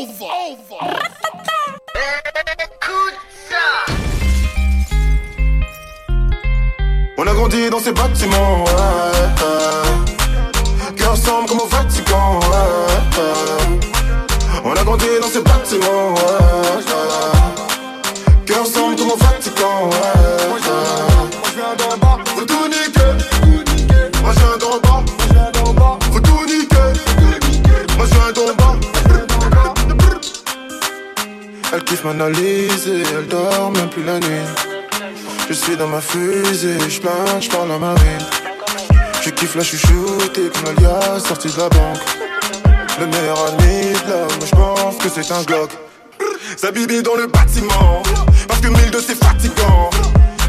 On a grandi dans ces bâtiments, Cœur sombre comme au Vatican, On a grandi dans ces bâtiments, Cœur sombre comme au Vatican, Moi je viens d'en bas, faut tout niquer. Elle kiffe m'analyser, elle dort même plus la nuit. Je suis dans ma fusée, je plane, je parle à ma. Je kiffe la chouchoute comme l'alias sorti de la banque. Le meilleur ami de l'homme, je pense que c'est un Glock. Sa bibi dans le bâtiment, parce que mille de c'est fatigant.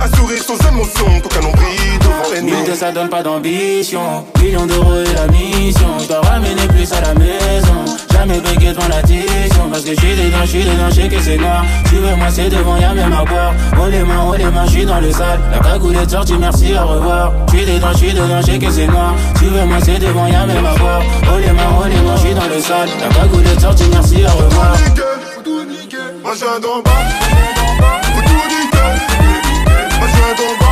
Un sourire sans émotion, qu'aucun nombril devant l'ennemi. Mille de ça donne pas d'ambition, millions d'euros et la mission. Je dois ramener plus à la maison, jamais bégué devant l'addition. Parce que j'suis dedans, j'suis dedans, j'sais que c'est noir. Tu veux, moi c'est devant, y'a même à boire. Oh les mains, oh les mains, j'suis dans le sale. La cagoule est sortie, merci, au revoir. J'suis dedans, j'suis dedans, j'sais que c'est noir. Tu veux, moi c'est devant, y'a même à boire. Oh les mains, oh les mains, j'suis dans le sale. La cagoule est sortie, merci, au revoir. Moi je viens d'en bas, faut tout niquer. Moi je viens d'en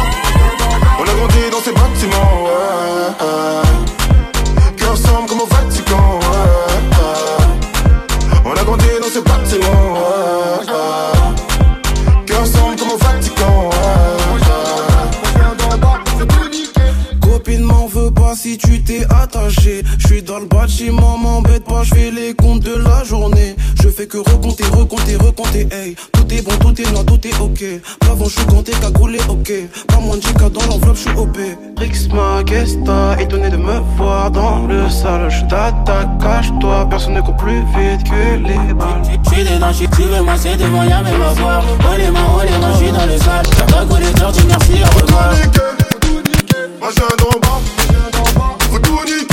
on a grandi dans ces bâtiments. Cœur attaché. Je suis dans le bâtiment, m'embête pas, je fais les comptes de la journée. Je fais que recompter, recompter, recompter, hey. Tout est bon, tout est noir, tout est ok. Pavon, je suis compté, cagoulé, ok. Pas moins de JK dans l'enveloppe, je suis OP. Rixma, qu'est-ce étonné de me voir dans le sale. Je t'attaque, cache-toi, personne ne court plus vite que les balles. J'suis dedans, j'suis tu veux, moi c'est devant, y'a même à boire. Oh les mains, oh les mains, j'suis dans le sale. Cagoule est sortie, merci, au revoir. Moi je viens d'en bas,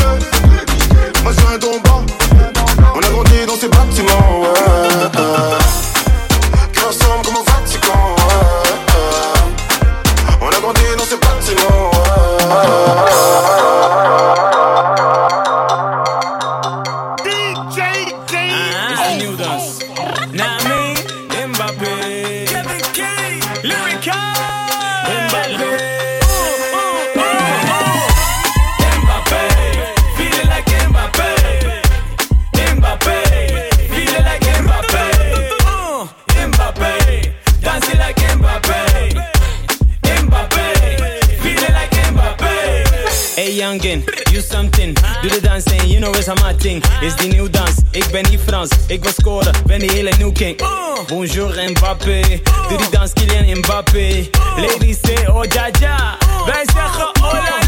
is die nieuw dans, ik ben niet Frans. Ik wil scoren, ben die hele new king. Bonjour Mbappé, doe die dans Kylian Mbappé. Ladies say oh ja ja, wij zeggen oh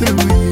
through you.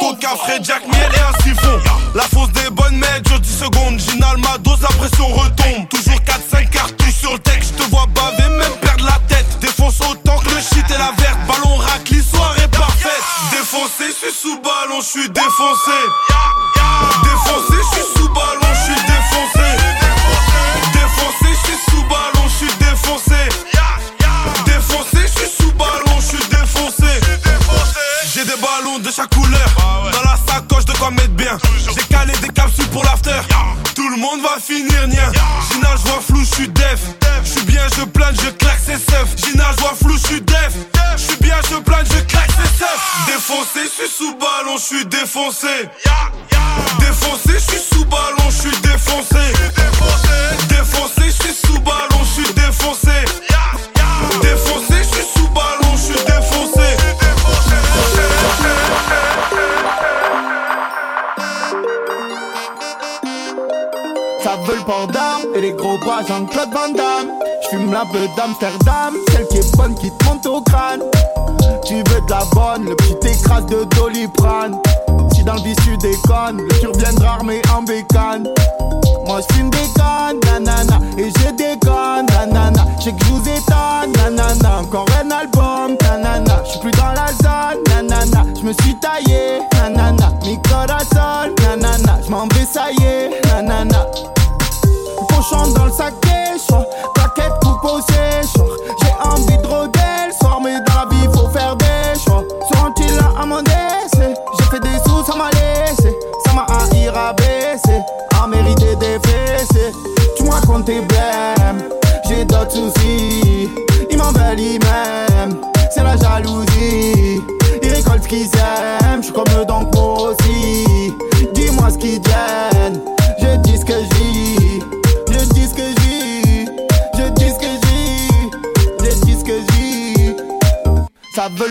Coca, frais, Jack, miel et un siphon. La fosse des bonnes médias, 10 secondes. Ginal, ma dose, la pression retombe. Toujours 4-5 cartouches sur le texte, je te vois baver, même perdre la tête. Défonce autant que le shit et la verte. Ballon racli, soirée parfaite. Défoncé, je suis sous ballon, je suis. Défoncé, Jean-Claude Van Damme. J'fume la beuh d'Amsterdam. Celle qui est bonne qui te monte au crâne. Tu veux de la bonne, le petit écrase de Doliprane. Si dans le tu déconnes, le tur viendra armé en bécane. Moi j'fume des cannes, nanana Et je déconne, nanana. J'sais que j'vous étonne, nanana. Encore un album, nanana. J'suis plus dans la zone, nanana. J'me suis taillé, Plaquette coupe au séchoir. J'ai envie de rôder le soir Mais dans la vie faut faire des choix. Seront-ils là à mon J'ai fait des sous, ça m'a laissé. Ça m'a haï rabaissé À mériter des fessées. Tu me racontes tes blèmes J'ai d'autres soucis. Ils m'en veulent ils-mêmes C'est la jalousie. Ils récoltent ce qu'ils aiment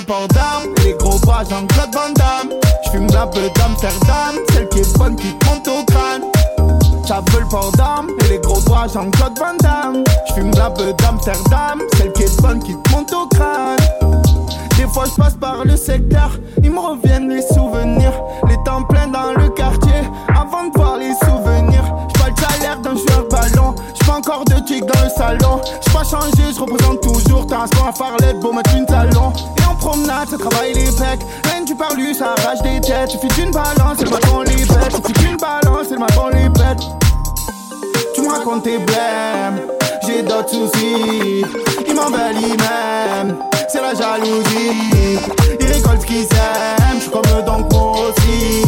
le d'armes les gros bras Jean-Claude Van Damme. J'fume la peu d'Amsterdam. Celle qui est bonne qui te monte au crâne. Ça veut le port d'armes et les gros bras Jean-Claude Van Damme. J'fume la peu d'Amsterdam. Celle qui est bonne qui te monte au crâne. Des fois je passe par le secteur, ils me reviennent les souvenirs. Les temps pleins dans le quartier, avant de voir les souvenirs. J'pas le salaire d'un joueur ballon, j'pas encore de tic dans le salon. J'pas changé, je représente toujours. T'as un à Farlette, beau mettre une talon. Promenade, ça travaille les pecs. Rien du parlu, ça arrache des têtes. Suffit d'une balance, c'est le matin les pète. Suffit d'une balance, c'est le matin les pète. Tu me racontes tes blèmes, j'ai d'autres soucis. Ils m'en veulent ils-mêmes, c'est la jalousie. Ils récoltent ce qu'ils aiment, je suis comme donc moi aussi.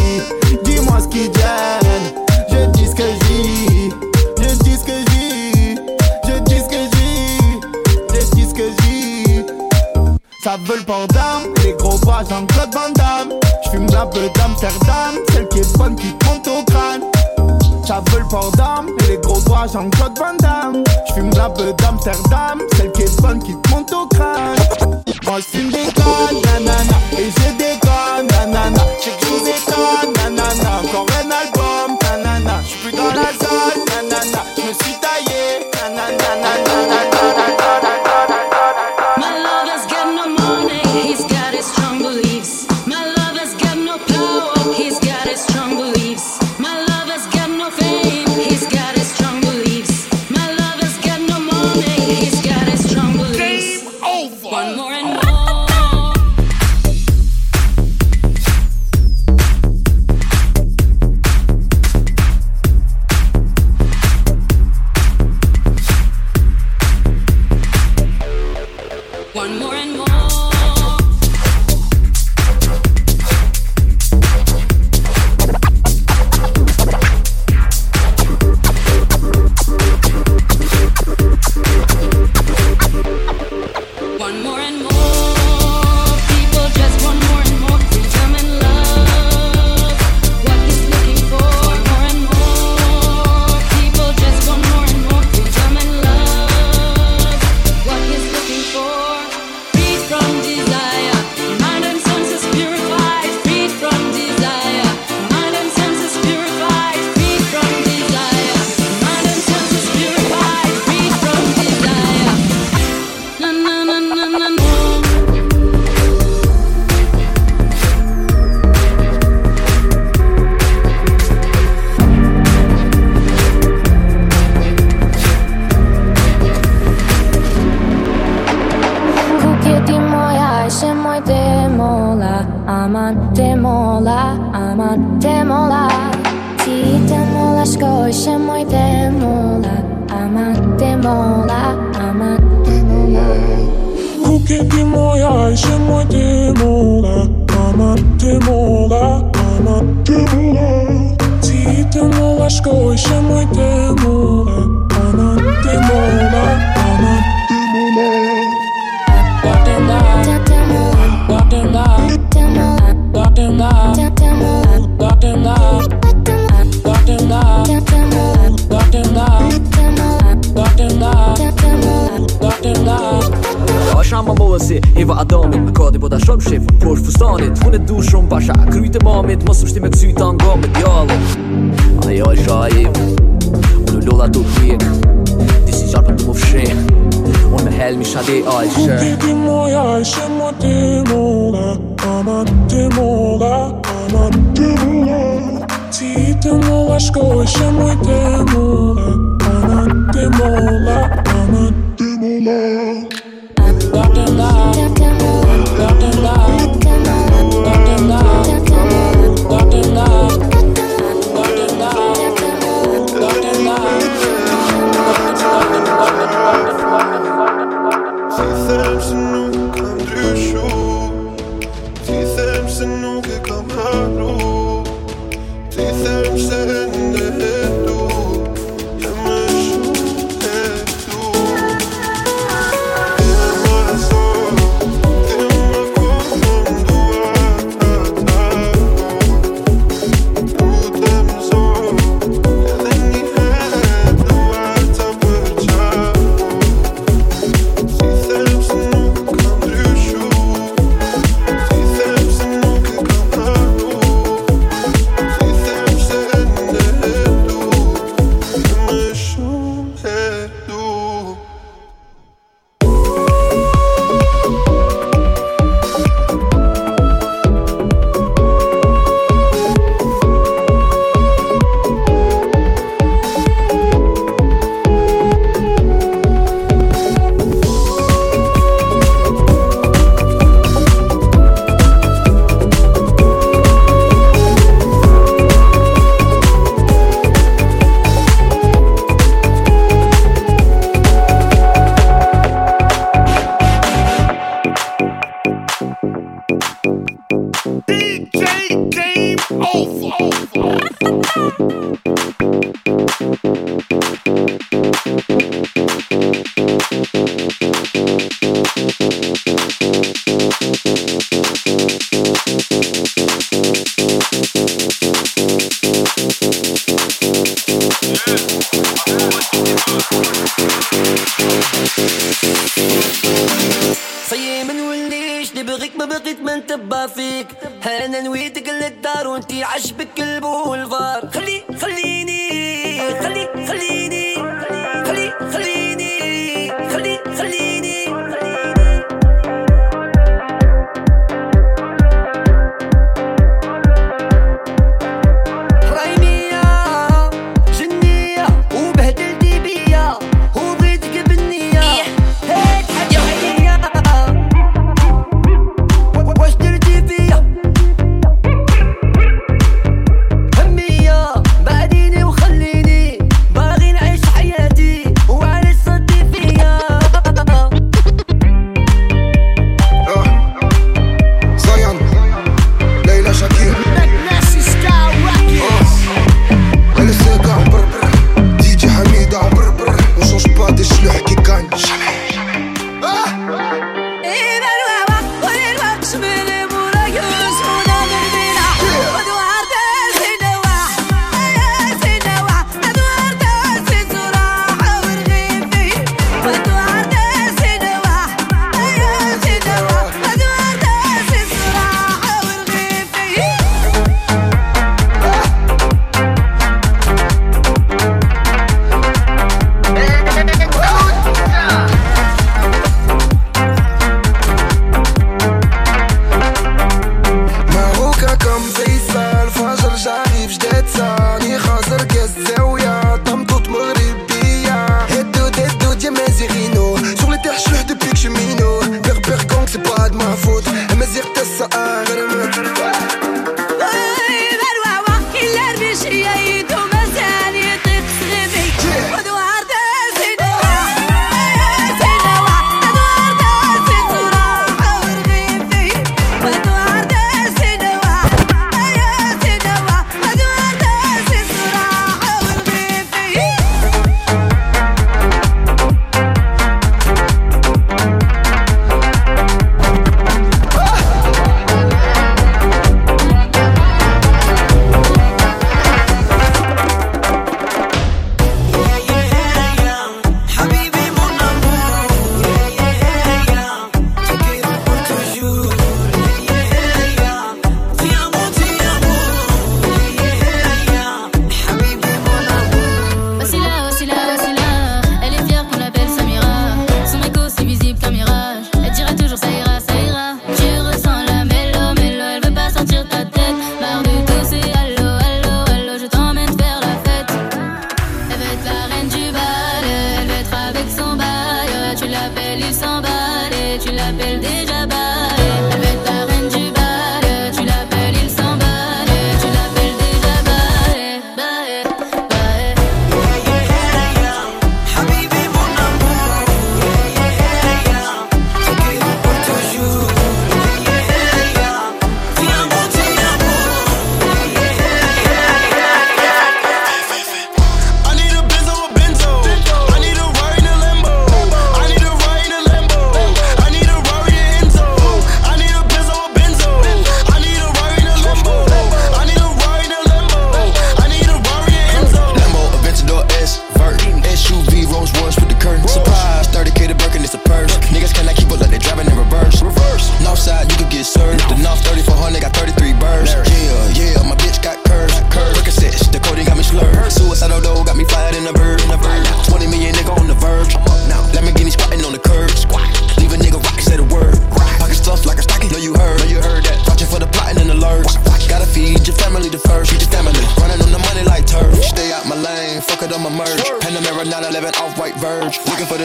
Dis-moi ce qu'ils gêne, je dis ce que je vis. Ça veut le port d'armes, les gros bras Jean-Claude Van Damme. J'fume la beuh d'Amsterdam, celle qui est bonne qui te monte au crâne. Ça veut le et les gros bras Jean-Claude Van Damme. J'fume la beuh d'Amsterdam. Celle qui est bonne qui te monte au crâne. Moi j'fume des connes, nanana. Et je déconne, nanana. J'sais que j'vous étonne, nanana. Encore un album, nanana. J'suis plus dans la zone, nanana. J'me suis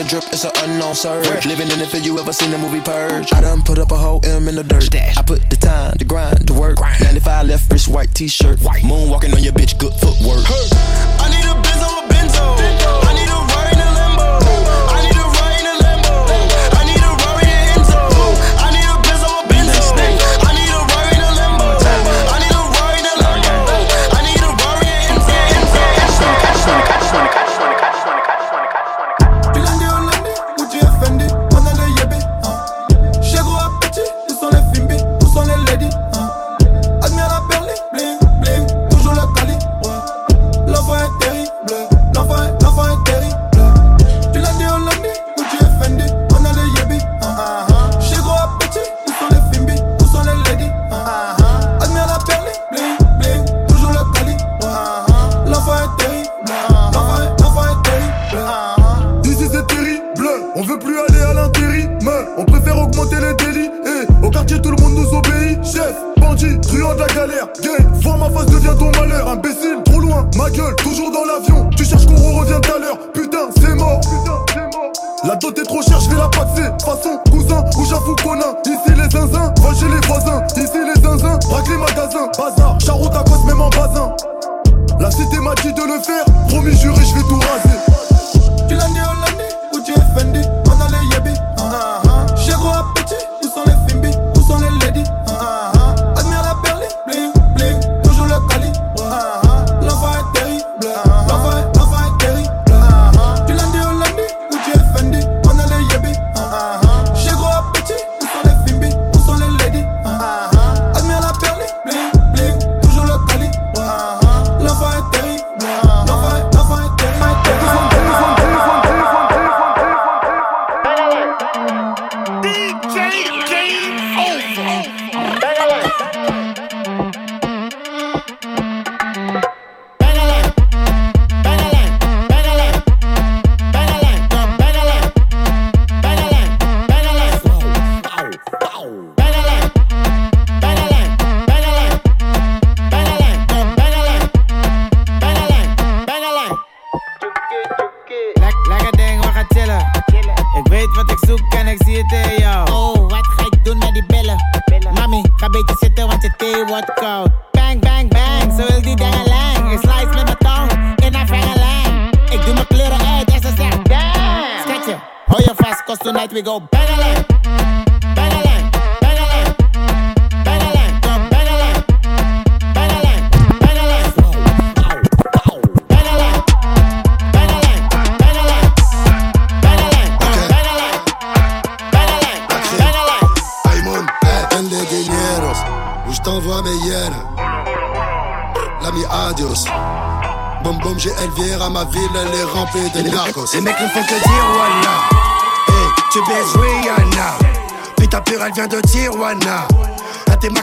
the drip, it's an unknown surge. Living in the field, you ever seen the movie Purge? I done put up a whole M in the dirt. I put the time, the grind, the work. 95 left wrist, white t shirt. Moon walking on your bitch, good footwork. I need a benzo, a Benzo. I need a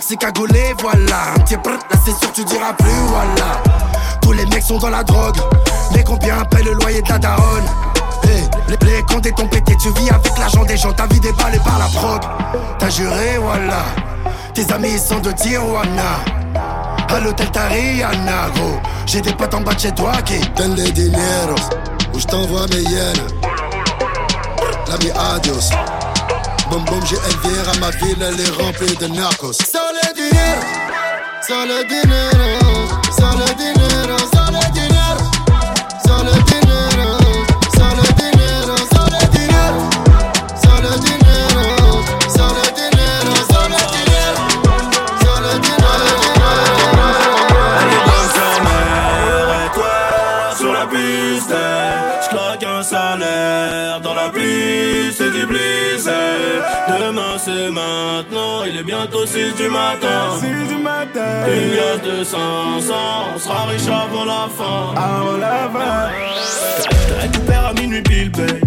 Maxi cagoulé, voilà. Un petit brr, là, c'est sûr, tu diras plus, voilà. Tous les mecs sont dans la drogue. Mais combien paie le loyer de la daronne? Hey, les, les comptes t'ont pété, tu vis avec l'argent des gens, ta vie déballée par la prog. T'as juré, voilà. Tes amis ils sont de Tijuana. À l'hôtel t'as Rihanna, gros. J'ai des potes en bas de chez toi qui Donne les dineros Ou je t'envoie mes yens L'ami adios Bom bom j'ai Elvira Ma ville elle est remplie de narcos Sans le dinero Sans le dinero Sans le dinero. Sans le dinero Sans le dinero Sans le dinero. Sans le dinero dinero. Sans le dinero mère et toi sur la piste. Je claque un salaire dans la pluie du blizzard Demain c'est Il est bientôt 6 du matin. 6 du matin. Une glace de 500 On sera riche avant la fin. Avant la fin. Je te récupère à minuit pile baby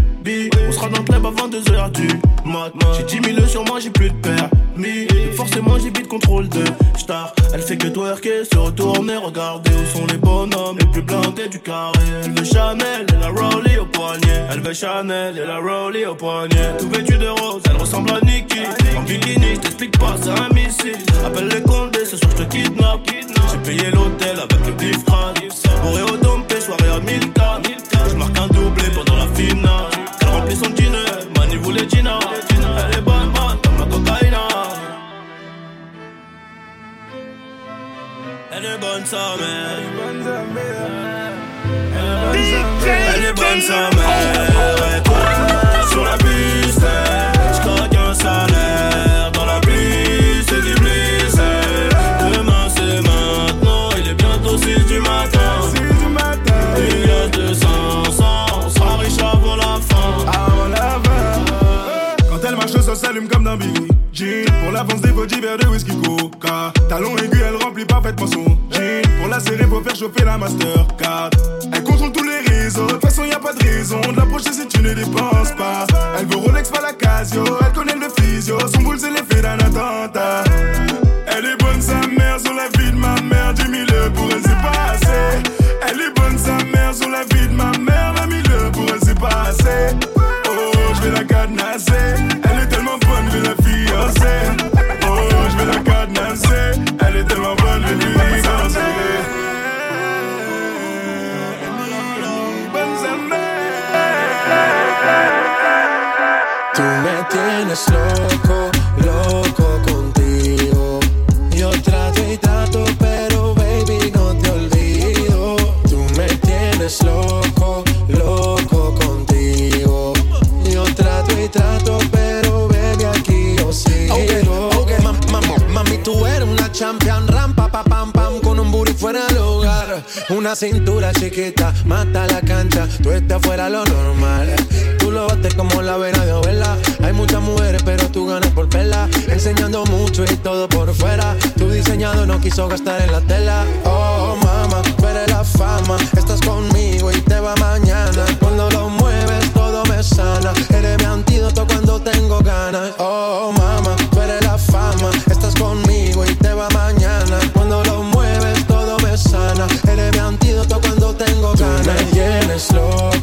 club avant 2h du mat J'ai 10 000 sur moi j'ai plus de permis. Forcément j'ai vite contrôle de star. Elle fait que twerker, se retourner Regarder où sont les bonhommes les plus blindés du carré. Elle veut Chanel et la Rowley au poignet. Elle veut Chanel et la Rowley au poignet. Tout vêtu de rose, elle ressemble à Nikki En bikini, je t'explique pas, c'est un missile. Appelle les condés, ce soir je te kidnappe. J'ai payé l'hôtel avec le bif crade Bourré au dompé, soirée à 1000 k Je marque un doublé pendant la finale Elle remplit son dîner, Mani voulait Gina Elle est bonne, bonne comme la cocaïne Elle est bonne sa mère Elle est bonne sa mère Et toi sur la piste comme Billy Jean. Pour l'avance des body verres de whisky coca. Talon aigu, elle remplit parfaitement son jean. Pour la serrer, faut faire chauffer la Mastercard. Elle contrôle tous les réseaux. De toute façon, y a pas de raison de l'approcher si tu ne dépenses pas. Elle veut Rolex, pas la Casio. Elle connaît le physio. Son boule, c'est l'effet d'un attentat. Elle est bonne, sa mère, sur la vie de ma mère. 10 000 pour elle, c'est pas assez. Elle est bonne, sa mère, sur la vie de ma mère. 20 000 pour elle, c'est pas assez. Oh, je vais la cadenasser. Elle était ma bonne, elle santé. Tú me tienes loco fuera del hogar. Una cintura chiquita, mata la cancha, tú estás fuera lo normal. Tú lo bates como la vena de abuela. Hay muchas mujeres, pero tú ganas por vela. Enseñando mucho y todo por fuera. Tu diseñado no quiso gastar en la tela. Oh, mama, tú eres la fama. Estás conmigo y te va mañana. Cuando lo mueves, todo me sana. Eres mi antídoto cuando tengo ganas. Oh, mama, slow.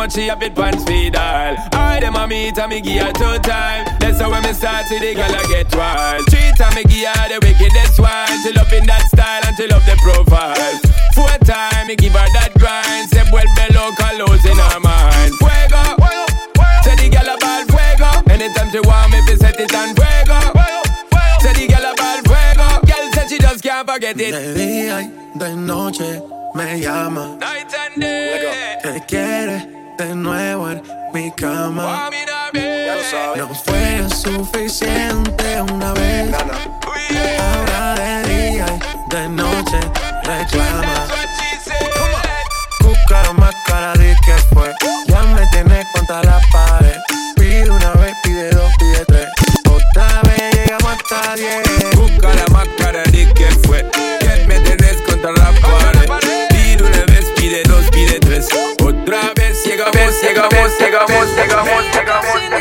much she have it pants feed all. I them a meet and me give her two time. That's how when me start see the girl a get wild. Treat and me give her the wickedest one. She love in that style and she love the profile. Four time me give her that grind. Say well below colors in her mind. Fuego, fuego, fuego. Say the girl about fuego. Anytime she want me, be set it on fuego. Say the girl about fuego. Girl said she just can't forget it. De día y de noche me llama. Night and day. Te quiere de nuevo en mi cama. No fue suficiente una vez. Ahora de día y de noche reclama. Buscaron más cara de que fue. Ya me tienes contra la pared. Pide una vez, pide dos, pide tres. Otra vez llegamos hasta diez. Busca la máscara de que fue. Take a bite. Take a bite. Take a chegamos, Take a chegamos.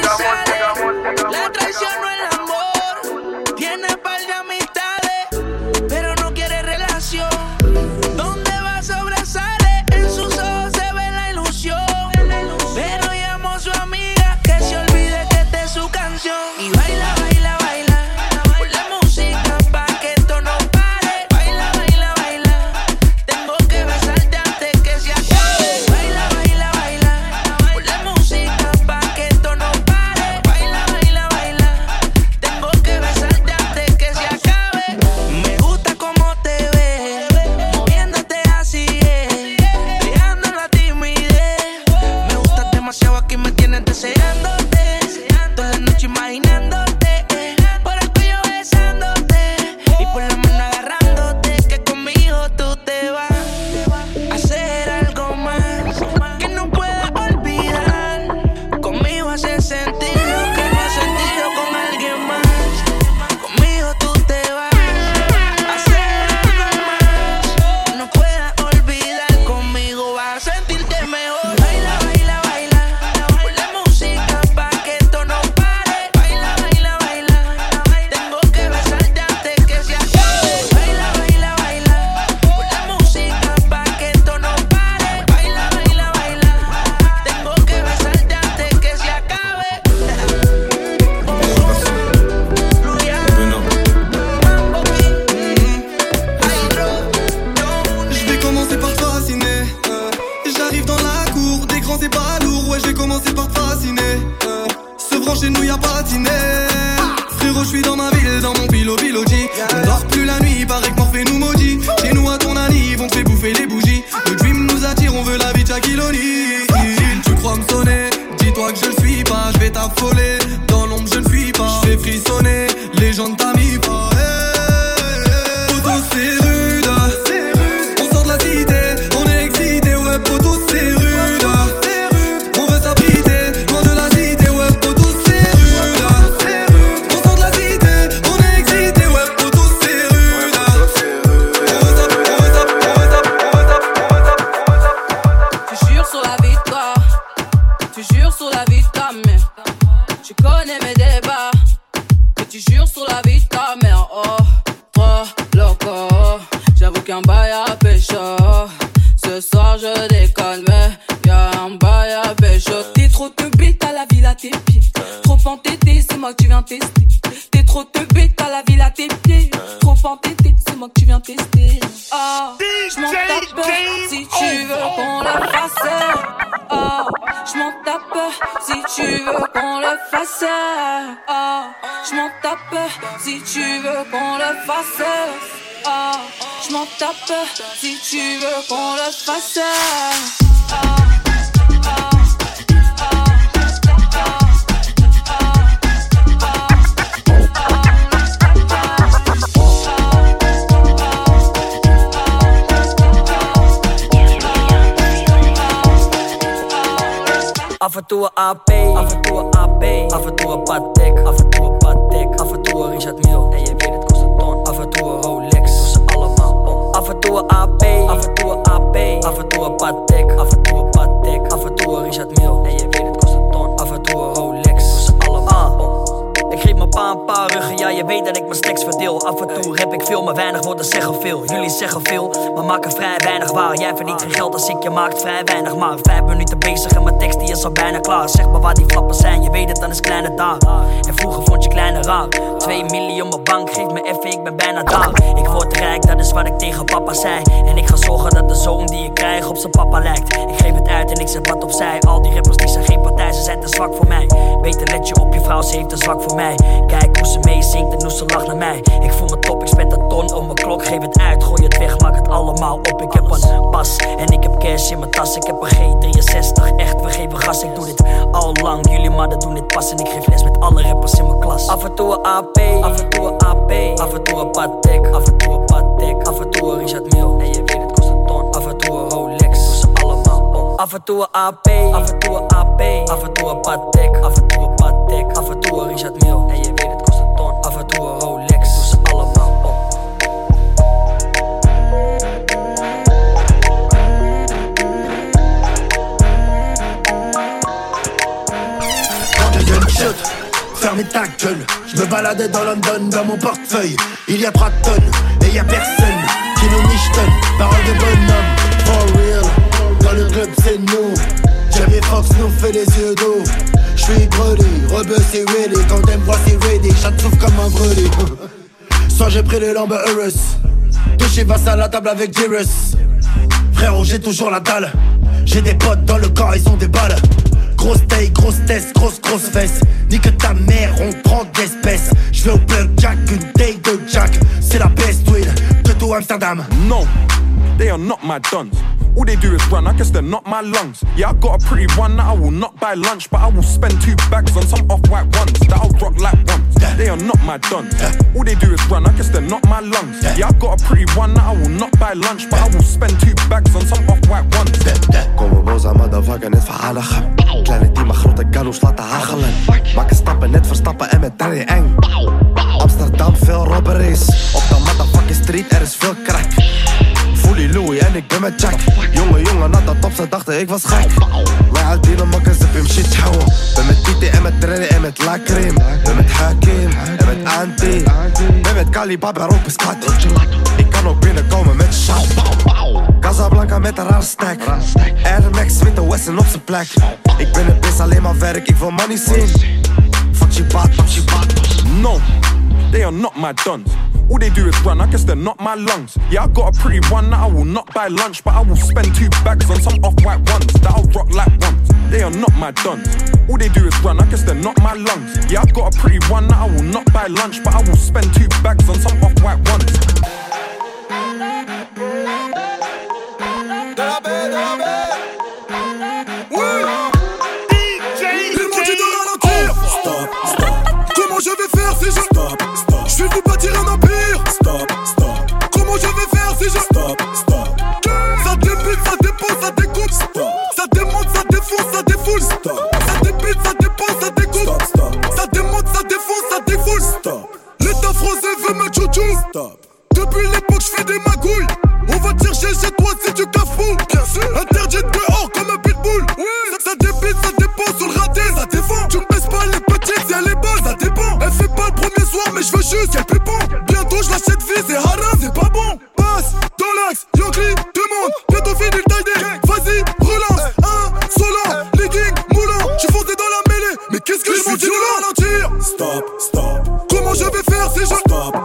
le fasse. Oh, je m'en tape si tu veux qu'on le fasse. Oh. Af en toe een AP, af en toe een AP, af en toe een Patek, af en toe een Patek, af en toe een Richard Mille. een AP, af en toe een AP, af en toe een Patek, af en toe een Patek, af en toe een Richard Mille. Veel. Af en toe rap ik veel, maar weinig woorden zeggen veel. Jullie zeggen veel, maar maken vrij weinig waar. Jij verdient geen geld als ik je maakt vrij weinig maar. Vijf minuten bezig en mijn tekst die is al bijna klaar. Zeg maar waar die flappen zijn, je weet het, dan is kleine daar. En vroeger vond je kleine raar. Twee miljoen op bank, geef me even, ik ben bijna daar. Ik word rijk, dat is wat ik tegen papa zei. En ik ga zorgen dat de zoon die ik krijg op zijn papa lijkt. Ik geef het uit en ik zet wat opzij. Al die rappers die zijn geen partij, ze zijn te zwak voor mij. Beter let je op je vrouw, ze heeft een zwak voor mij. Hoe ze meezingt en hoe ze lacht naar mij. Ik voel me top, ik spend een ton om mijn klok. Geef het uit, gooi het weg, maak het allemaal op. Ik heb een pas en ik heb cash in mijn tas. Ik heb een G63, echt, we geven gas. Ik doe dit al lang, jullie mannen doen dit pas. En ik geef les met alle rappers in mijn klas. Af en toe een AP, af en toe een AP. Af en toe een Patek, af en toe een Patek. Af en toe een Richard Mille, en je weet het kost een ton. Af en toe een Rolex, doe ze allemaal om. Af en toe een AP, af en toe een AP. Af en toe een Patek, af en toe een Patek. Af en toe een Richard Mille, en je weet het kost een ton. Af en toe een Rolex, doe ze allemaal om. Fermez ta gueule. Je me baladais dans London dans mon portefeuille. Il y a trois tonnes et y a personne qui nous michetonne. Parole de bonhomme, for real. Dans le club c'est nous. Jamie Fox nous fait les yeux d'eau. J'suis brûlé, rebeu c'est ready. Quand me voit c'est ready. Chat souffle comme un brûlé. Soit j'ai pris les lambes Eurus. De à la table avec Jirus. Frérot, j'ai toujours la dalle. J'ai des potes dans le corps, ils ont des balles. Grosse taille, grosse tête, grosse grosse fesse. Nique ta mère, on prend d'espèces. Je vais au plug jack, une taille de jack. C'est la best wheel de tout Amsterdam. No, they are not my dons. All they do is run, I guess they're not my lungs. Yeah, I got a pretty one that I will not buy lunch, but I will spend two bags on some off white ones that I'll rock like ones. They are not my dons. All they do is run, I guess they're not my lungs. Yeah, I got a pretty one that I will not buy lunch, but I will spend two bags on some off white ones. Komen boza motherfucker, net verhalen Kleine team, maar grote galoes laten hagelen Maken stappen, net verstappen en met Terry eng Amsterdam, veel robberies Op de motherfucking street, er is veel crack Fully Louis en ik ben met Jack. Jongen, jongen, na de top, ze dachten ik was gek. Mij uit die makken ze pim shit houden Ben met Titi en met Terry en met Lakrim Ben met Hakim en met Anti. Ben met Kali, Baba, Rob, Biscotti Ik kan ook binnenkomen met shot. Casablanca met een raar stack. Air Max, Wesson op zijn plek. Ik ben het best alleen maar werk, ik wil money zien. Fuck je baat, fuck je baat No, they are not my dons. All they do is run, I guess they're not my lungs. Yeah, I got a pretty one that I will not buy lunch, but I will spend two bags on some off white ones that I'll rock like ones. They are not my dons. All they do is run, I guess they're not my lungs. Yeah, I got a pretty one that I will not buy lunch, but I will spend two bags on some off white ones. Je vous bâtir un empire. Stop, stop. Comment je vais faire si je stop, stop? Ça débute, ça dépose, ça découpe. Stop. Ça démonte, ça défonce, ça défoule. Stop. Ça débute, ça dépose, ça découpe. Stop, stop. Ça démonte, ça défonce, ça défoule. Stop. L'état français veut me chouchou. Stop. Depuis l'époque, je fais des magouilles. On va chercher chez toi si tu cafous. Bien sûr. Interdit dehors comme un mais je veux juste qu'elle pépon. Bientôt, je l'achète vie, c'est haram, c'est pas bon. Passe dans l'axe, Yankee, demande. Bientôt fini le tie Vas-y, relance. Insolent, legging, moulant. Je suis foncé dans la mêlée. Mais qu'est-ce que je m'en dis ralentir? Stop, stop. Comment je vais faire si je stop,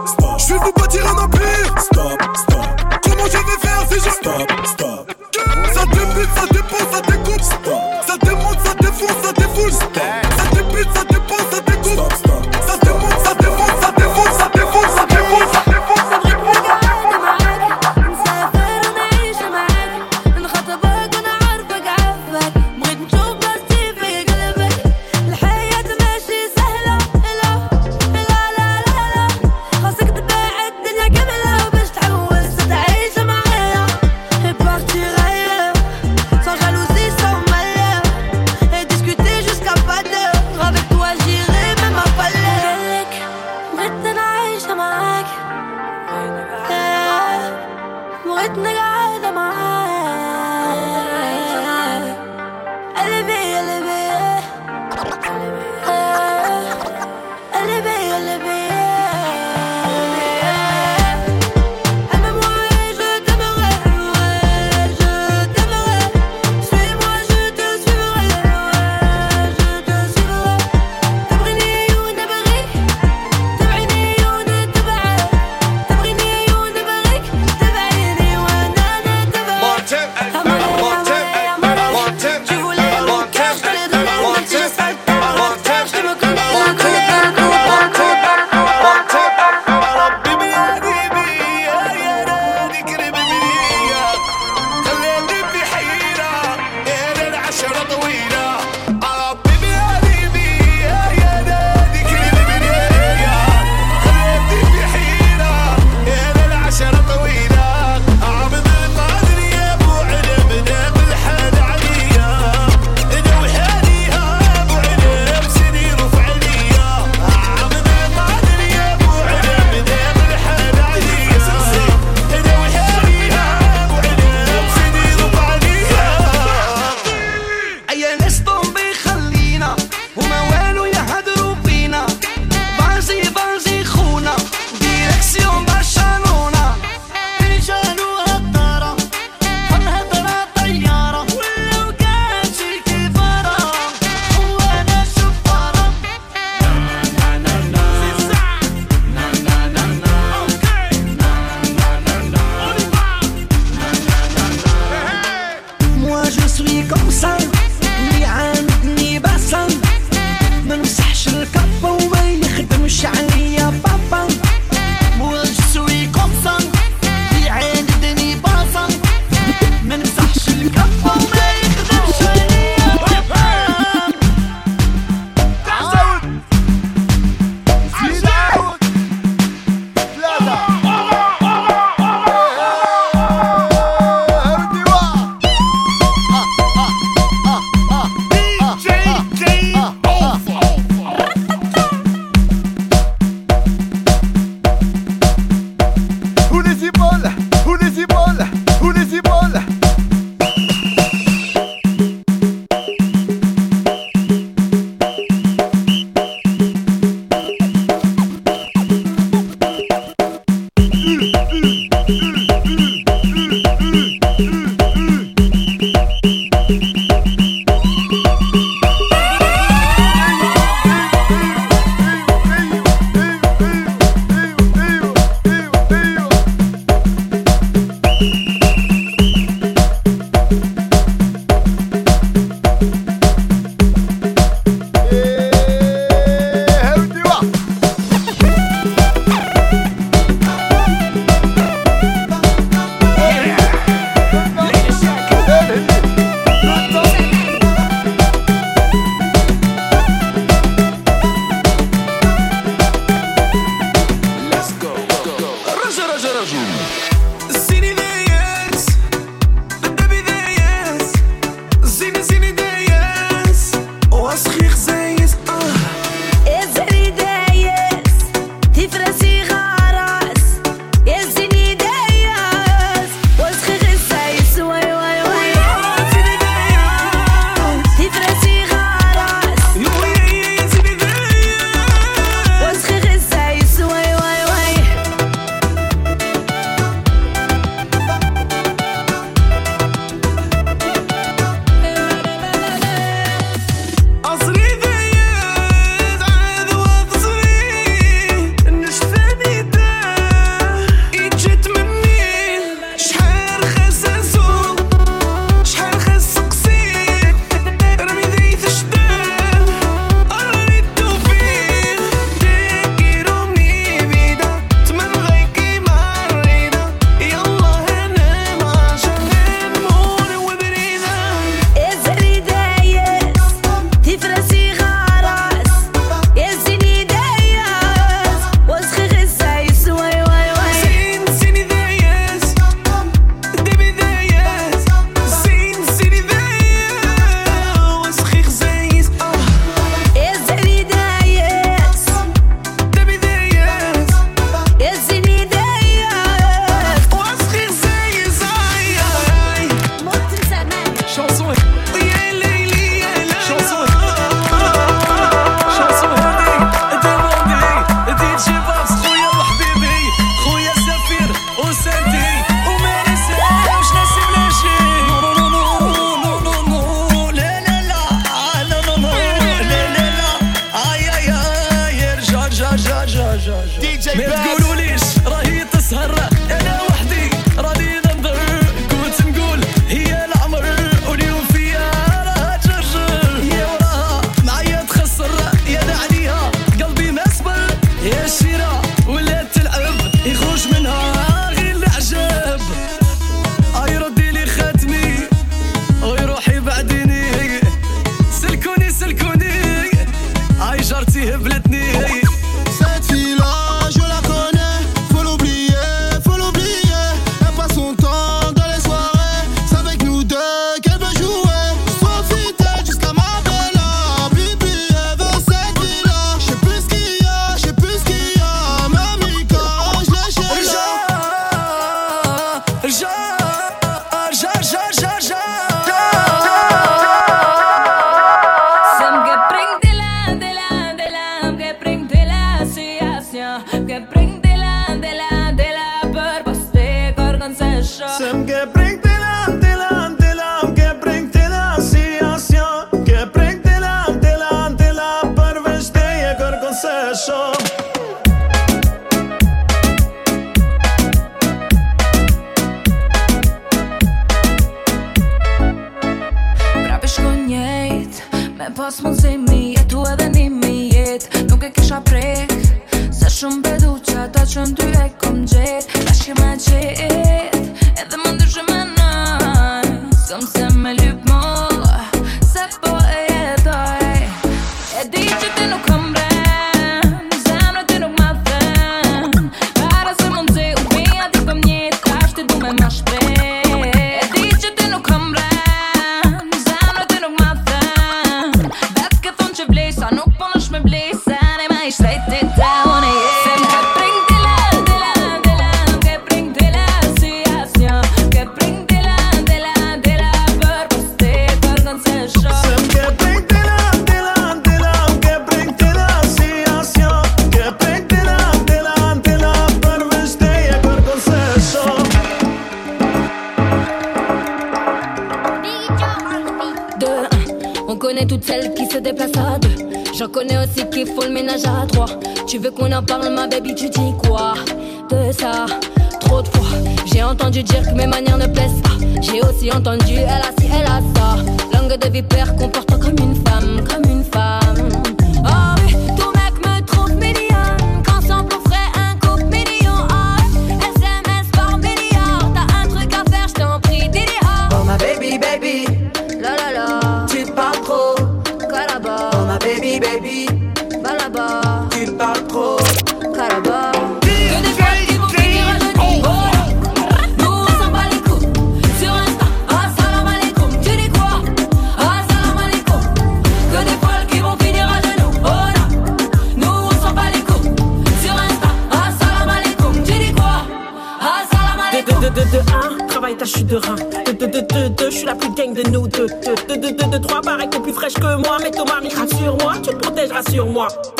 pas mundësimi Jetu edhe një mi Nuk e kisha prek Se shumë bedu që ata që në ty e kom gjetë Ta shi me Edhe më ndryshë me naj Sëmë se me lë Tu veux qu'on en parle, ma baby, tu dis quoi de ça? Trop de fois, j'ai entendu dire que mes manières ne plaisent pas. J'ai aussi entendu, elle a si, elle a ça. Langue de vipère, comporte comme une What?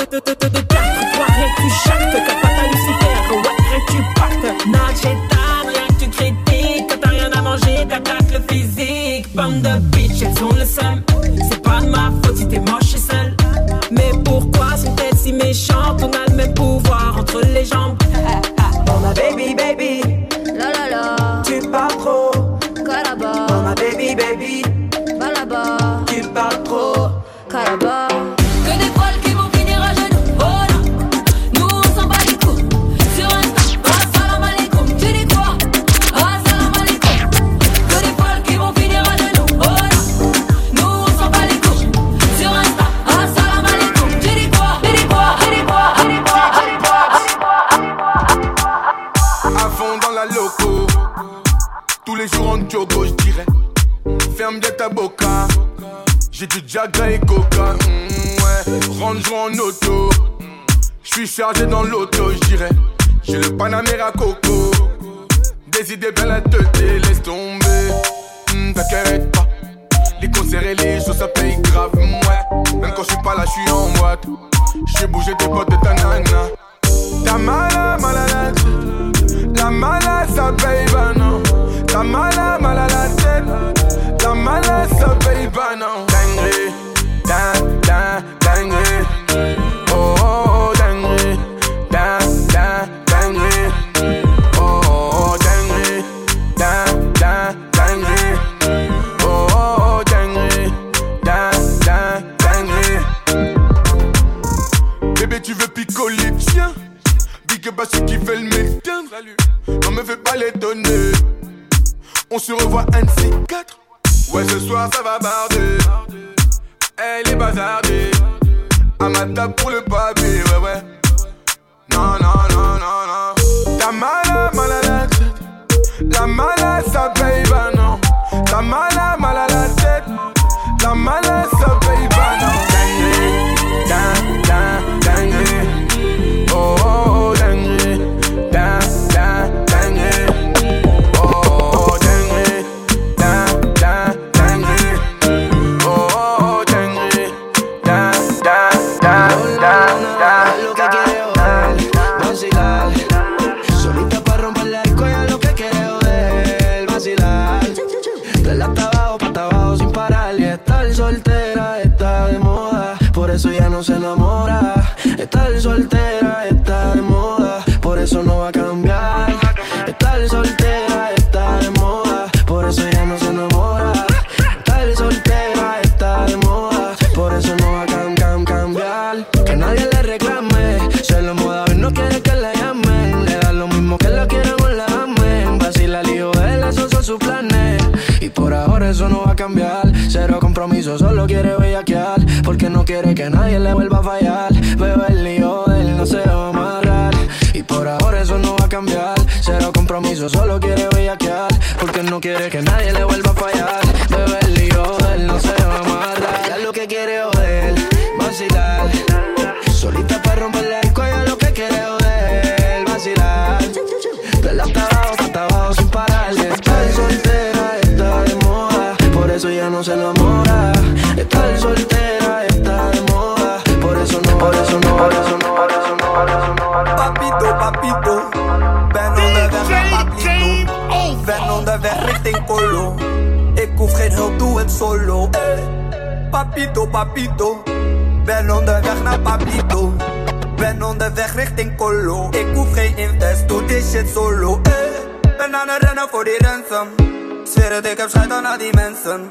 Ik heb scheid aan die mensen.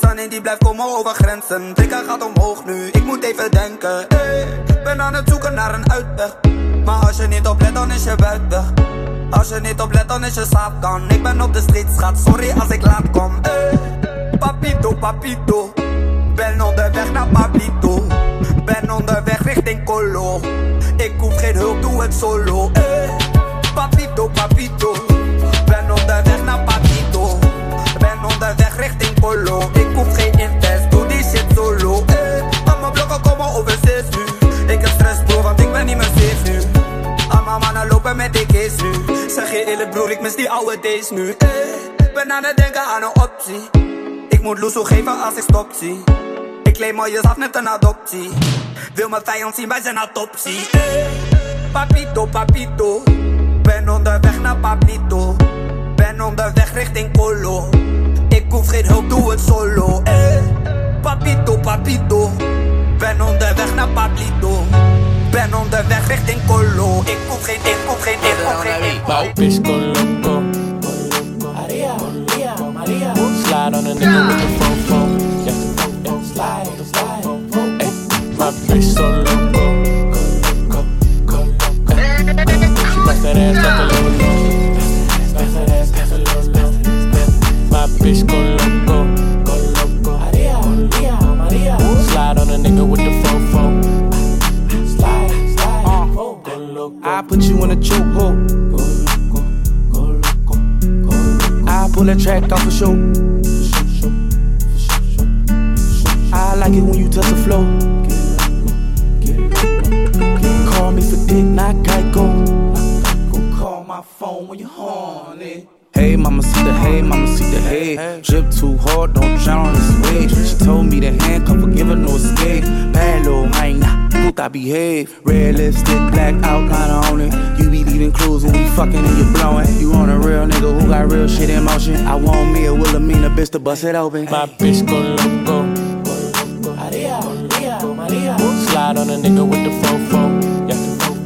Sunny die blijft komen over grenzen. Dikker gaat omhoog nu, ik moet even denken. Ben aan het zoeken naar een uitweg. Maar als je niet oplet, dan is je buit weg. Als je niet oplet, dan is je dan. Ik ben op de schat, sorry als ik laat kom. Papito, papito. Ben onderweg naar Pablito. Ben onderweg richting Colo. Ik hoef geen hulp, doe het solo. Papito, papito. Ben onderweg richting Colo. Ik hoef geen invest, doe die shit solo. Eh. Al mijn blokken komen over 6 nu. Ik heb stress bro, want ik ben niet meer safe nu. Al mijn mannen lopen met die case nu. Zeg je eerlijk broer, ik mis die oude days nu. Eh. Ben aan het denken aan een optie. Ik moet Loeso geven als ik stop zie. Ik claim mooie af net een adoptie. Wil mijn vijand zien bij zijn autopsie. Eh. Papito, papito. Ben onderweg naar Pablito. Ben onderweg richting Colo. Ik hoef geen hulp, doe het solo. Eh. Papito, papito. Ben onderweg naar Pablito. Ben onderweg richting Colo. Ik hoef geen, ik hoef geen, ik hoef geen, ik hoef geen. Paupis con loco. Maria, Maria, Maria. Slide on a nigga with the fofo. Yeah, yeah. Slide, slide. My bitch so to bust it open. My bitch go loco. Maria, Maria, Maria. Slide on a nigga with the fofo. Yeah,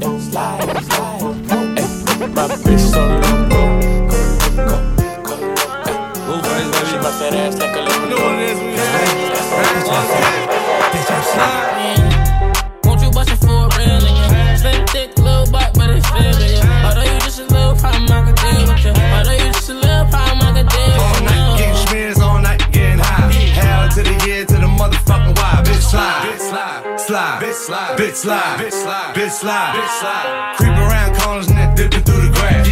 yeah. Slide, slide. Ay, my bitch so loco. Slide, bitch slide, bitch slide, bitch slide. Creep around corners and then dipping through the grass.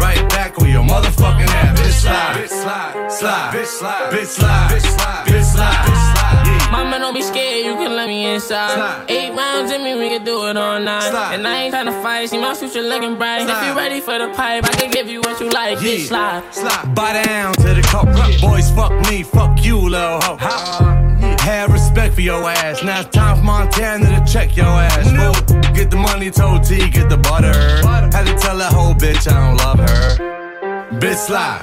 Right back on your motherfucking ass. Bitch slide, bitch slide, slide, bitch slide, bitch slide, bitch slide, bitch slide, bitch slide. Yeah. Mama, don't be scared, you can let me inside. Eight rounds in me, we can do it all night. And I ain't tryna fight, see my future looking bright. If you ready for the pipe, I can give you what you like. Bitch, slide. slide. Buy down to the cup. Boys, fuck me, fuck you, little hoe. Have respect for your ass. Now it's time for Montana to check your ass. Fool. Get the money, told T, get the butter. Had to tell that whole bitch I don't love her. Bitch slide,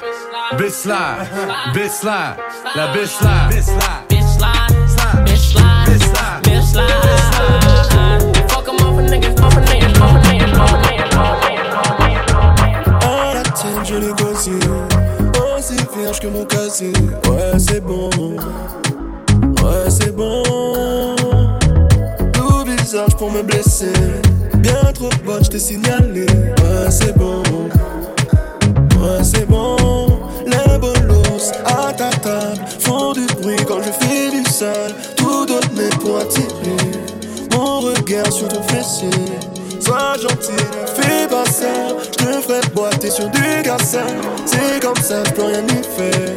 bitch slide, bitch slide, la bitch slide, bitch slide, Bitch, slide. Signalé. Ouais, c'est bon. Ouais, c'est bon. Les bolos à ta table font du bruit quand je fais du seul, tout donner pour attirer mon regard sur ton fessier. Sois gentil, fais pas ça. Je te ferai boiter sur du garçon. C'est comme ça, je peux rien y faire.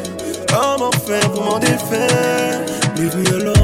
Comment faire pour m'en défaire? Leave me alone.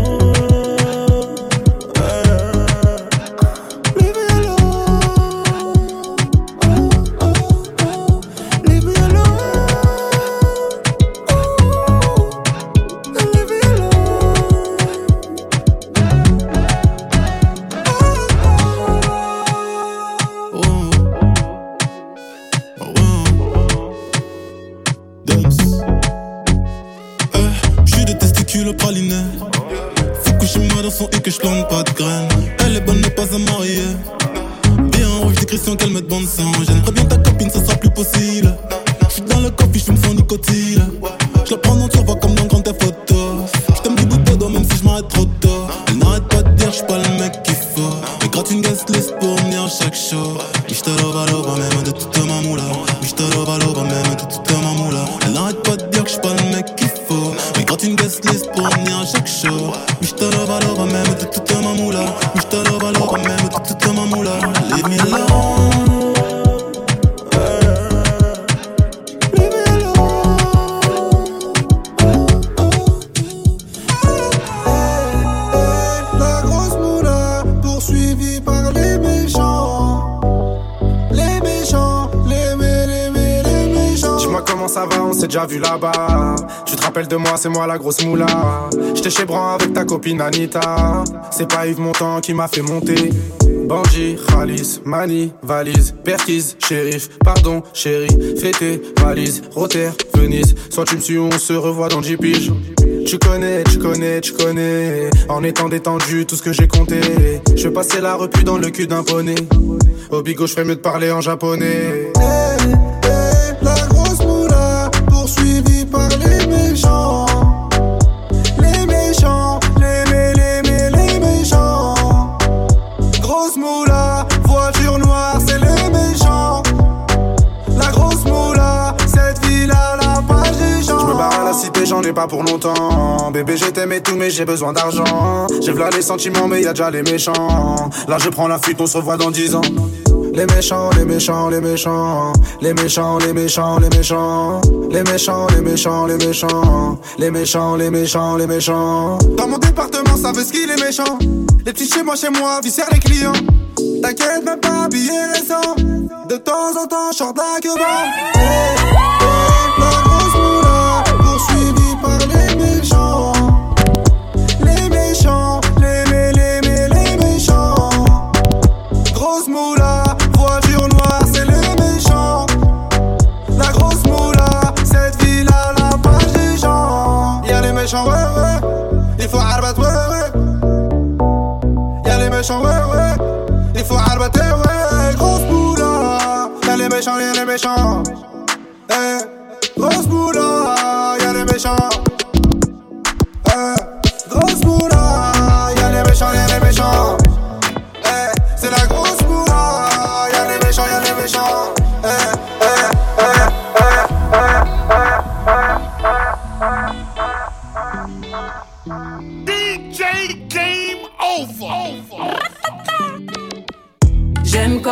C'est moi la grosse moula. J'étais chez Bran avec ta copine Anita. C'est pas Yves Montand qui m'a fait monter. Bandit, Khalis, Mani, valise, Perquise, shérif, pardon, chérie, fêté, valise, Rotter, Venise. Soit tu me suis, on se revoit dans 10 piges. Tu connais, tu connais, tu connais. En étant détendu, tout ce que j'ai compté. Je passer la repu dans le cul d'un poney. Au bigot, je ferais mieux de parler en japonais. Pas pour longtemps. Bébé, je t'aimais tout, mais j'ai besoin d'argent. J'ai v'là les sentiments, mais y a déjà les méchants. Là, je prends la fuite, on se revoit dans 10 ans. Les méchants, les méchants, les méchants. Les méchants, les méchants, les méchants. Les méchants, les méchants, les méchants. Les méchants, les méchants, les méchants. Dans mon département, ça veut ce qu'il est méchant. Les petits chez moi, chez moi, viscèrent les clients. T'inquiète, même pas billet récent. De temps en temps, short la que méchants. Les méchants, les mé, les mé, les méchants. Grosse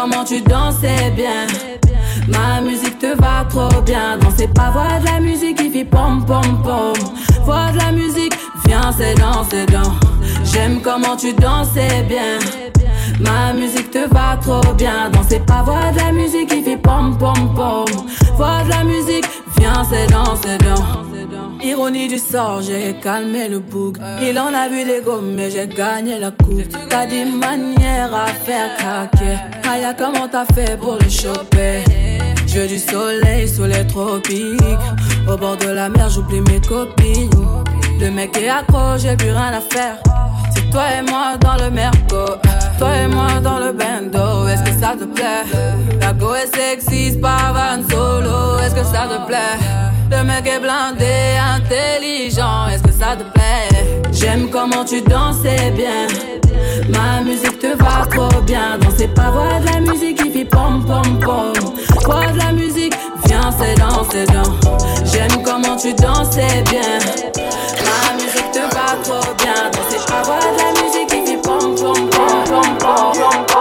comment tu dansais bien. Ma musique te va trop bien. Danser pas, voix de la musique qui fait pom pom pom. Voix de la musique, viens, c'est dans, c'est dans. J'aime comment tu dansais bien. Ma musique te va trop bien. Danser pas, voix de la musique qui fait pom pom pom. Voix de la musique, viens, c'est dans, c'est dans. Ironie du sort, j'ai calmé le bouc. Il en a vu des gommes, mais j'ai gagné la coupe. T'as des manières à faire craquer. Aya, comment t'as fait pour le choper? Je du soleil sous les tropiques. Au bord de la mer, j'oublie mes copines. Le mec est accro, j'ai plus rien à faire. C'est toi et moi dans le merco. Toi et moi dans le bando, est-ce que ça te plaît? La go est sexy, pas van solo, est-ce que ça te plaît? Le mec est blindé, intelligent, est-ce que ça te plaît? J'aime comment tu dansais bien. Ma musique te va trop bien. Danser pas, voix de la musique qui fait pom pom pom. Voix de la musique, viens c'est dans c'est dans. J'aime comment tu dansais bien. Ma musique te va trop bien. Danser pas, voix de la musique qui fait pom pom pom rompo, rompo.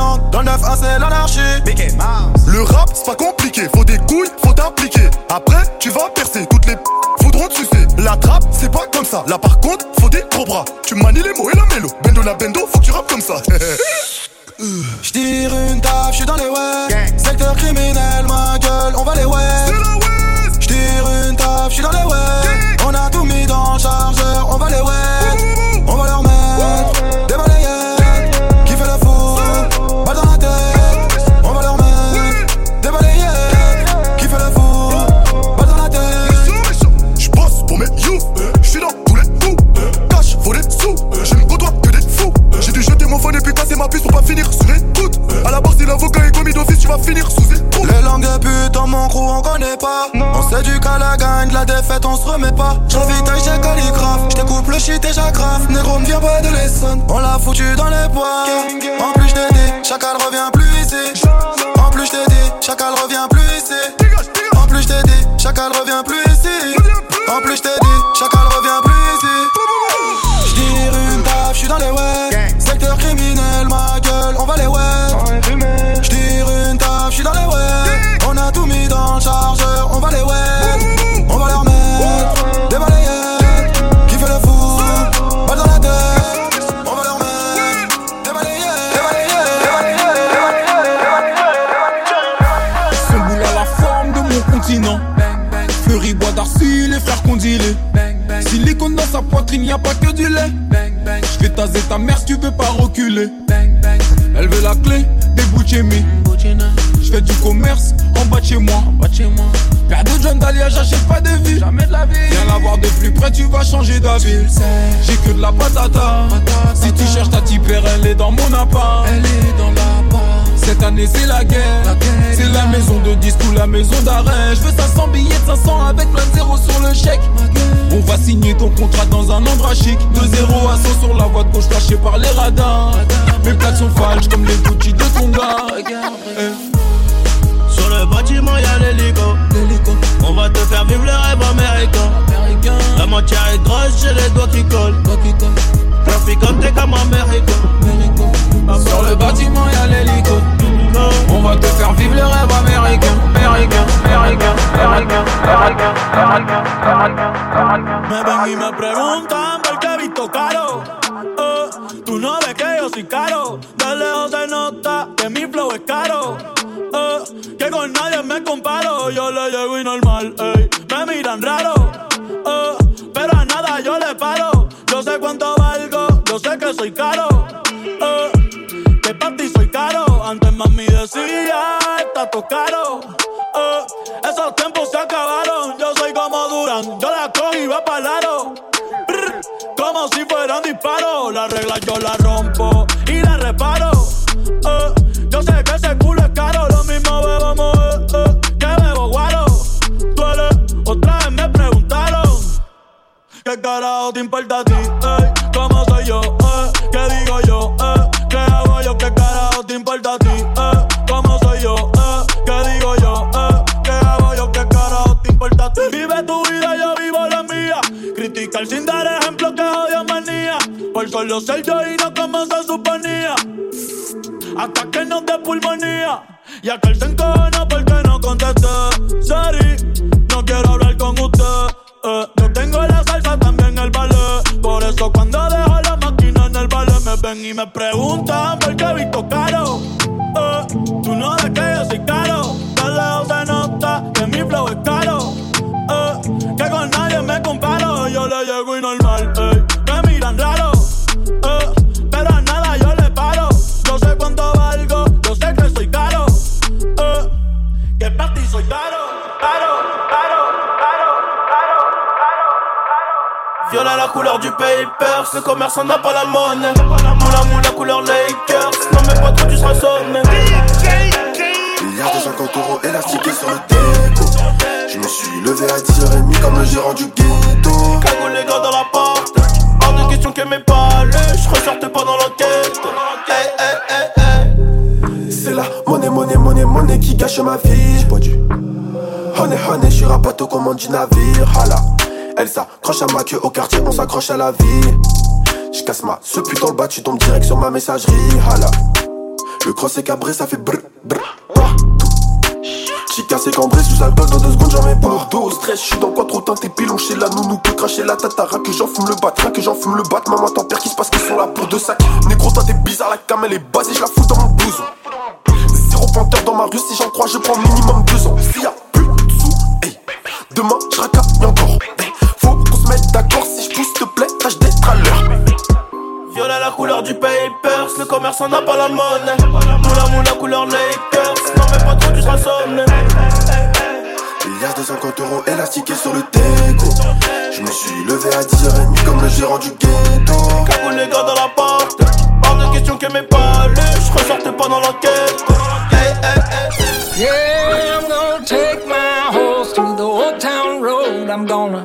Dans le 9A, c'est l'anarchie. Le rap, c'est pas compliqué. Faut des couilles, faut t'impliquer. Après, tu vas percer. Toutes les p faudront te sucer. La trappe, c'est pas comme ça. Là, par contre, faut des gros bras. Tu manies les mots et la mélo. Bendo la bendo, faut que tu rappes comme ça. Euh. J'tire une taf, j'suis dans les ouais. Secteur criminel, ma gueule, on va les ouais. J'tire une taf, j'suis dans les ouais. la défaite, on se remet pas. J'invite j'ai calligraphe, je découpe le shit et j'aggrave. Négro ne vient pas de l'Essonne, on l'a foutu dans les bois. En plus, je t'ai dit, chacal revient plus ici. En plus, je t'ai dit, chacal revient plus ici. En plus, je t'ai dit, chacal revient plus ici. En plus, je Elle veut la clé des Gucci Je fais du commerce en bas de chez moi. En bas de. Père de John Dahlia, j'achète pas de vie. Jamais de la vie. Viens la voir de plus près, tu vas changer d'avis. J'ai que de la patata. Si tu cherches ta tipère, elle est dans mon appart. Elle est dans. Cette année c'est la guerre, C'est la maison de disque ou la maison d'arrêt Je veux 500 billets de 500 avec plein de zéro sur le chèque On va signer ton contrat dans un endroit chic De 0 à 100 sur la voie de gauche flashée par les radars mes plaques sont falches comme les Gucci de son gars. Sur le bâtiment, y'a l'hélico. On va te faire vivre le rêve américain. La mentière est grosse, j'ai les doigts qui collent. Doigts qui comme t'es comme américain. La vie. Je casse ma ce putain le bas, tu tombes direct sur ma messagerie. Hala. Le cross est cabré, ça fait brr brr. Chica c'est cambré sous alcool dans deux secondes j'en mets pas dos stress, je suis dans quoi trop teinté pilon chez la nounou que cracher la tatara que j'en fume le bat, rien que j'en fume le bat Maman t'en perds qui se passe qu'ils sont là pour deux sacs Négro toi t'es bizarre, la cam elle est basée, je la fous dans mon blouson Zéro panthère dans ma rue, si j'en crois je prends minimum deux ans S'il y a plus de sous, hey, demain je racaille encore d'accord, si je pousse te plaît, tâche d'être à l'heure Viola la couleur du papers, le commerçant n'a pas la monnaie. Moula moula couleur Lakers, non mais pas trop tu seras sonné. Milliard de 50 euros élastiqués sur le déco Je me suis levé à 10h30 comme le gérant du ghetto Cagoule les gars dans la porte. Hors de question que mes palais, je ressortais pas dans l'enquête. Hey, hey, hey. Yeah, I'm gonna take my horse to the old town road. I'm gonna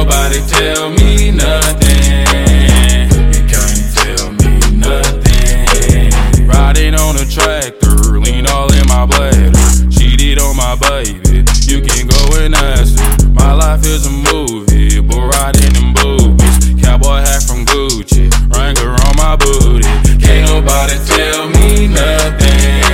Nobody tell me nothing. You can't tell me nothing. Riding on a tractor, lean all in my bladder. Cheated on my baby, you can go and ask her. My life is a movie, but riding in boobies. Cowboy hat from Gucci, Wrangler on my booty. Can't nobody tell me nothing.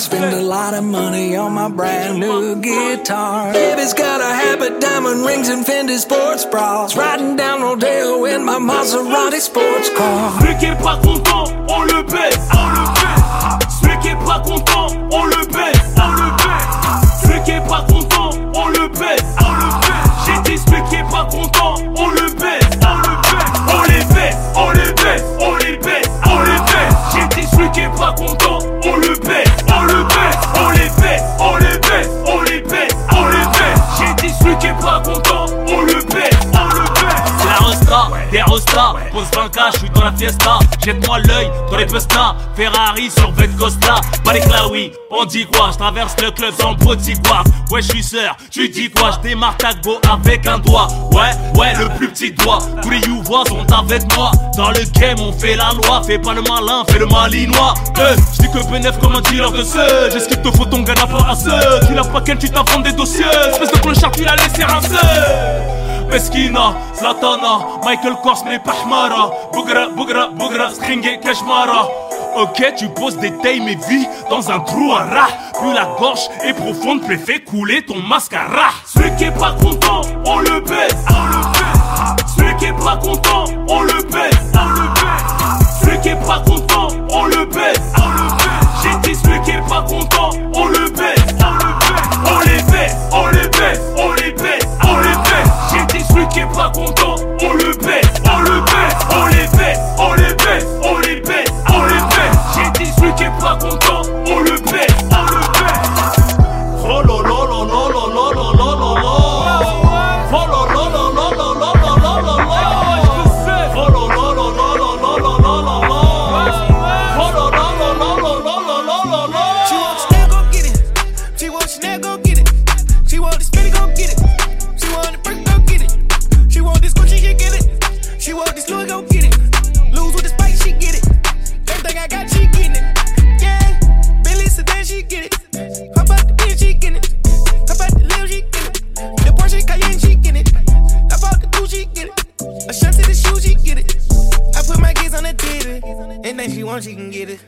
Spend a lot of money on my brand new guitar. Baby's got a habit, diamond rings, and Fendi sports bras. Riding down Rodeo in my Maserati sports car. Celui qui est pas content, on le baisse, on le baisse. Celui qui est pas content, on le baisse, on le baisse. Celui qui est pas content, on le baisse, on le baisse. J'ai dit celui qui est pas content, on le baisse, on le baisse. On les baisse, on les baisse, on les baisse, on les baisse. J'ai dit celui qui est pas content, on le baisse, on le baisse. Rostas. Pose 20K, je suis dans la fiesta. Jette-moi l'œil dans les bustas. Ferrari sur Vet Costa. Balik là, oui, on dit quoi? Je traverse le club sans quoi. Ouais, je suis sœur, tu dis quoi? Je démarre go avec un doigt. Ouais, ouais, le plus petit doigt. Tous les youvois sont avec moi. Dans le game, on fait la loi. Fais pas le malin, fais le malinois. Euh, je dis que bénéf comme un dealer de ce. J'ai ce qu'il te faut ton gars à ce. Tu l'as pas qu'un, tu t'inventes des dossiers. Espèce de clochard, tu l'as laissé rincer. Peskina, Zlatana, Michael Kors, mais Pahmara. Bougra, Bougra, Bougra, Stringue, Kashmara. Ok, tu poses des tailles, mais vis dans un trou à rat. Plus la gorge est profonde, plus fait couler ton mascara. Celui qui est pas content, on le baisse. On le baisse. Celui qui est pas content, on le baisse. On le baisse. Celui qui est pas content, on le baisse. On le baisse. J'ai dit celui qui est pas content, on le baisse. On le baisse. On les baisse, on les baisse, on les baisse, qui est pas content, on le baisse. On le baisse, on les baisse, on les baisse, on les baisse, on les baisse. J'ai dit celui qui est pas content, Anything she can get it.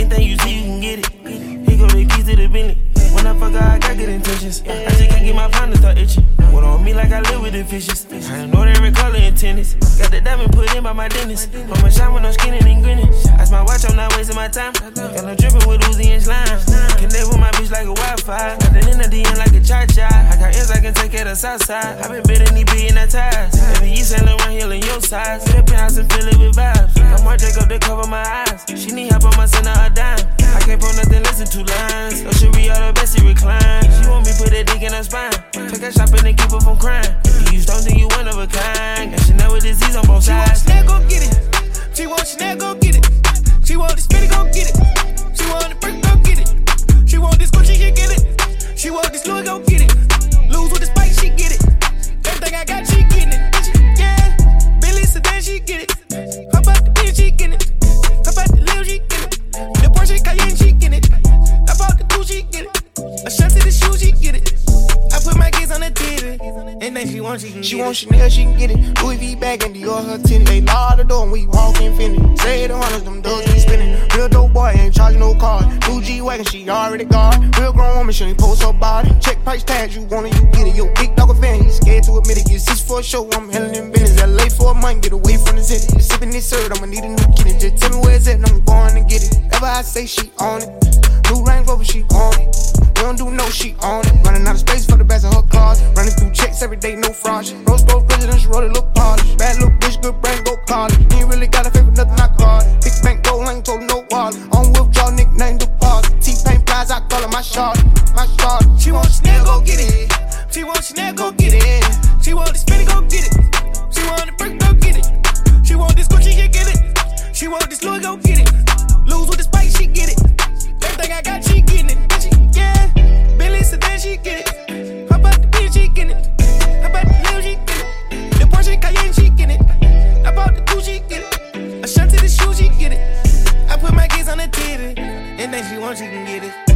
Anything you see, you can get it. He go the keys to the Bentley. When I fuck her, I got good intentions. I just can't get my pound to start itching. What on me like I live with the fishes. I know every color in tennis. Got the diamond put in by my dentist. I'ma shine when I'm skinning and grinning. Ice my watch, I'm not wasting my time. Got no dripping with Uzi and slime. Connect with my bitch like a Wi-Fi. Got the in the DM like a cha-cha. I got ends I can take care of south side. I been bidding these being that ties. Every you Saint Laurent Hill in your size. Hit a and fill it with vibes. I'm more Jacob to cover my eyes. She need help, I'ma a dime. I can't put nothing, listen two lines. No shit, all the best, he recline. She want me put that dick in her spine. Take her shopping and keep her from crying. You don't think you one of a kind. And she know with disease on both sides. She want. Chanel, go get it. She want Chanel, go get it. She want this Fendi, go get it. She want the Birkin, go get it. She want this Gucci, she get it. She want this Louis, go get it. Lose with the spice, she get it. Everything I got, she getting it. Yeah, Billy Sedan, she get it. Hop out the bitch, she get it. Hundred Cayenne, she get it. I bought the Gucci, get it. A shirt to the shoes, she get it. I put my on the TV. Anything she want, she can She get want it. Chanel, she can get it. Louis V bag and Dior her tennis. They lock the door and we walk in infinity. Say the hunters, them doors be spinning. Real dope boy ain't charging no car. New G wagon, she already got. Real grown woman, she ain't post her body. Check price tags, you want it, you get it. Yo, big dog a fan, he scared to admit it. Get six for a show, I'm handling them business. LA for a month, get away from the city. Been sipping this syrup, I'ma need a new kitty. Just tell me where it's at, and I'm going to get it. Ever I say she on it. New Range Rover, she on it. We don't do no, she on it. Running out of space for the best of her cars. Running through checks every day, no fraud. Rose gold presidential, roll it, look polished. Bad little bitch, good brain, go college. Ain't really got a favorite, nothing I call it. Big bank gold, ain't told no wallet. On withdraw, nickname the deposit. T-Pain prize, I call it my shot. My shot. She want Chanel, go get it. She want Chanel, go get it. She want this Fendi, go get it. She want the Birkin, go get it. She want this Gucci, she get it. She want this Louis, go get it. Lose with the spice, she get it. Everything I got, she getting it. She, yeah, Billy Sedan, she get it. Bitch, she. Hop out the Lil, she get it. The Porsche Cayenne, get it. Hop out the coupe, she get it. Ashanti the shoe, she get it. I put my kids on the TV. And then she want, she can get it.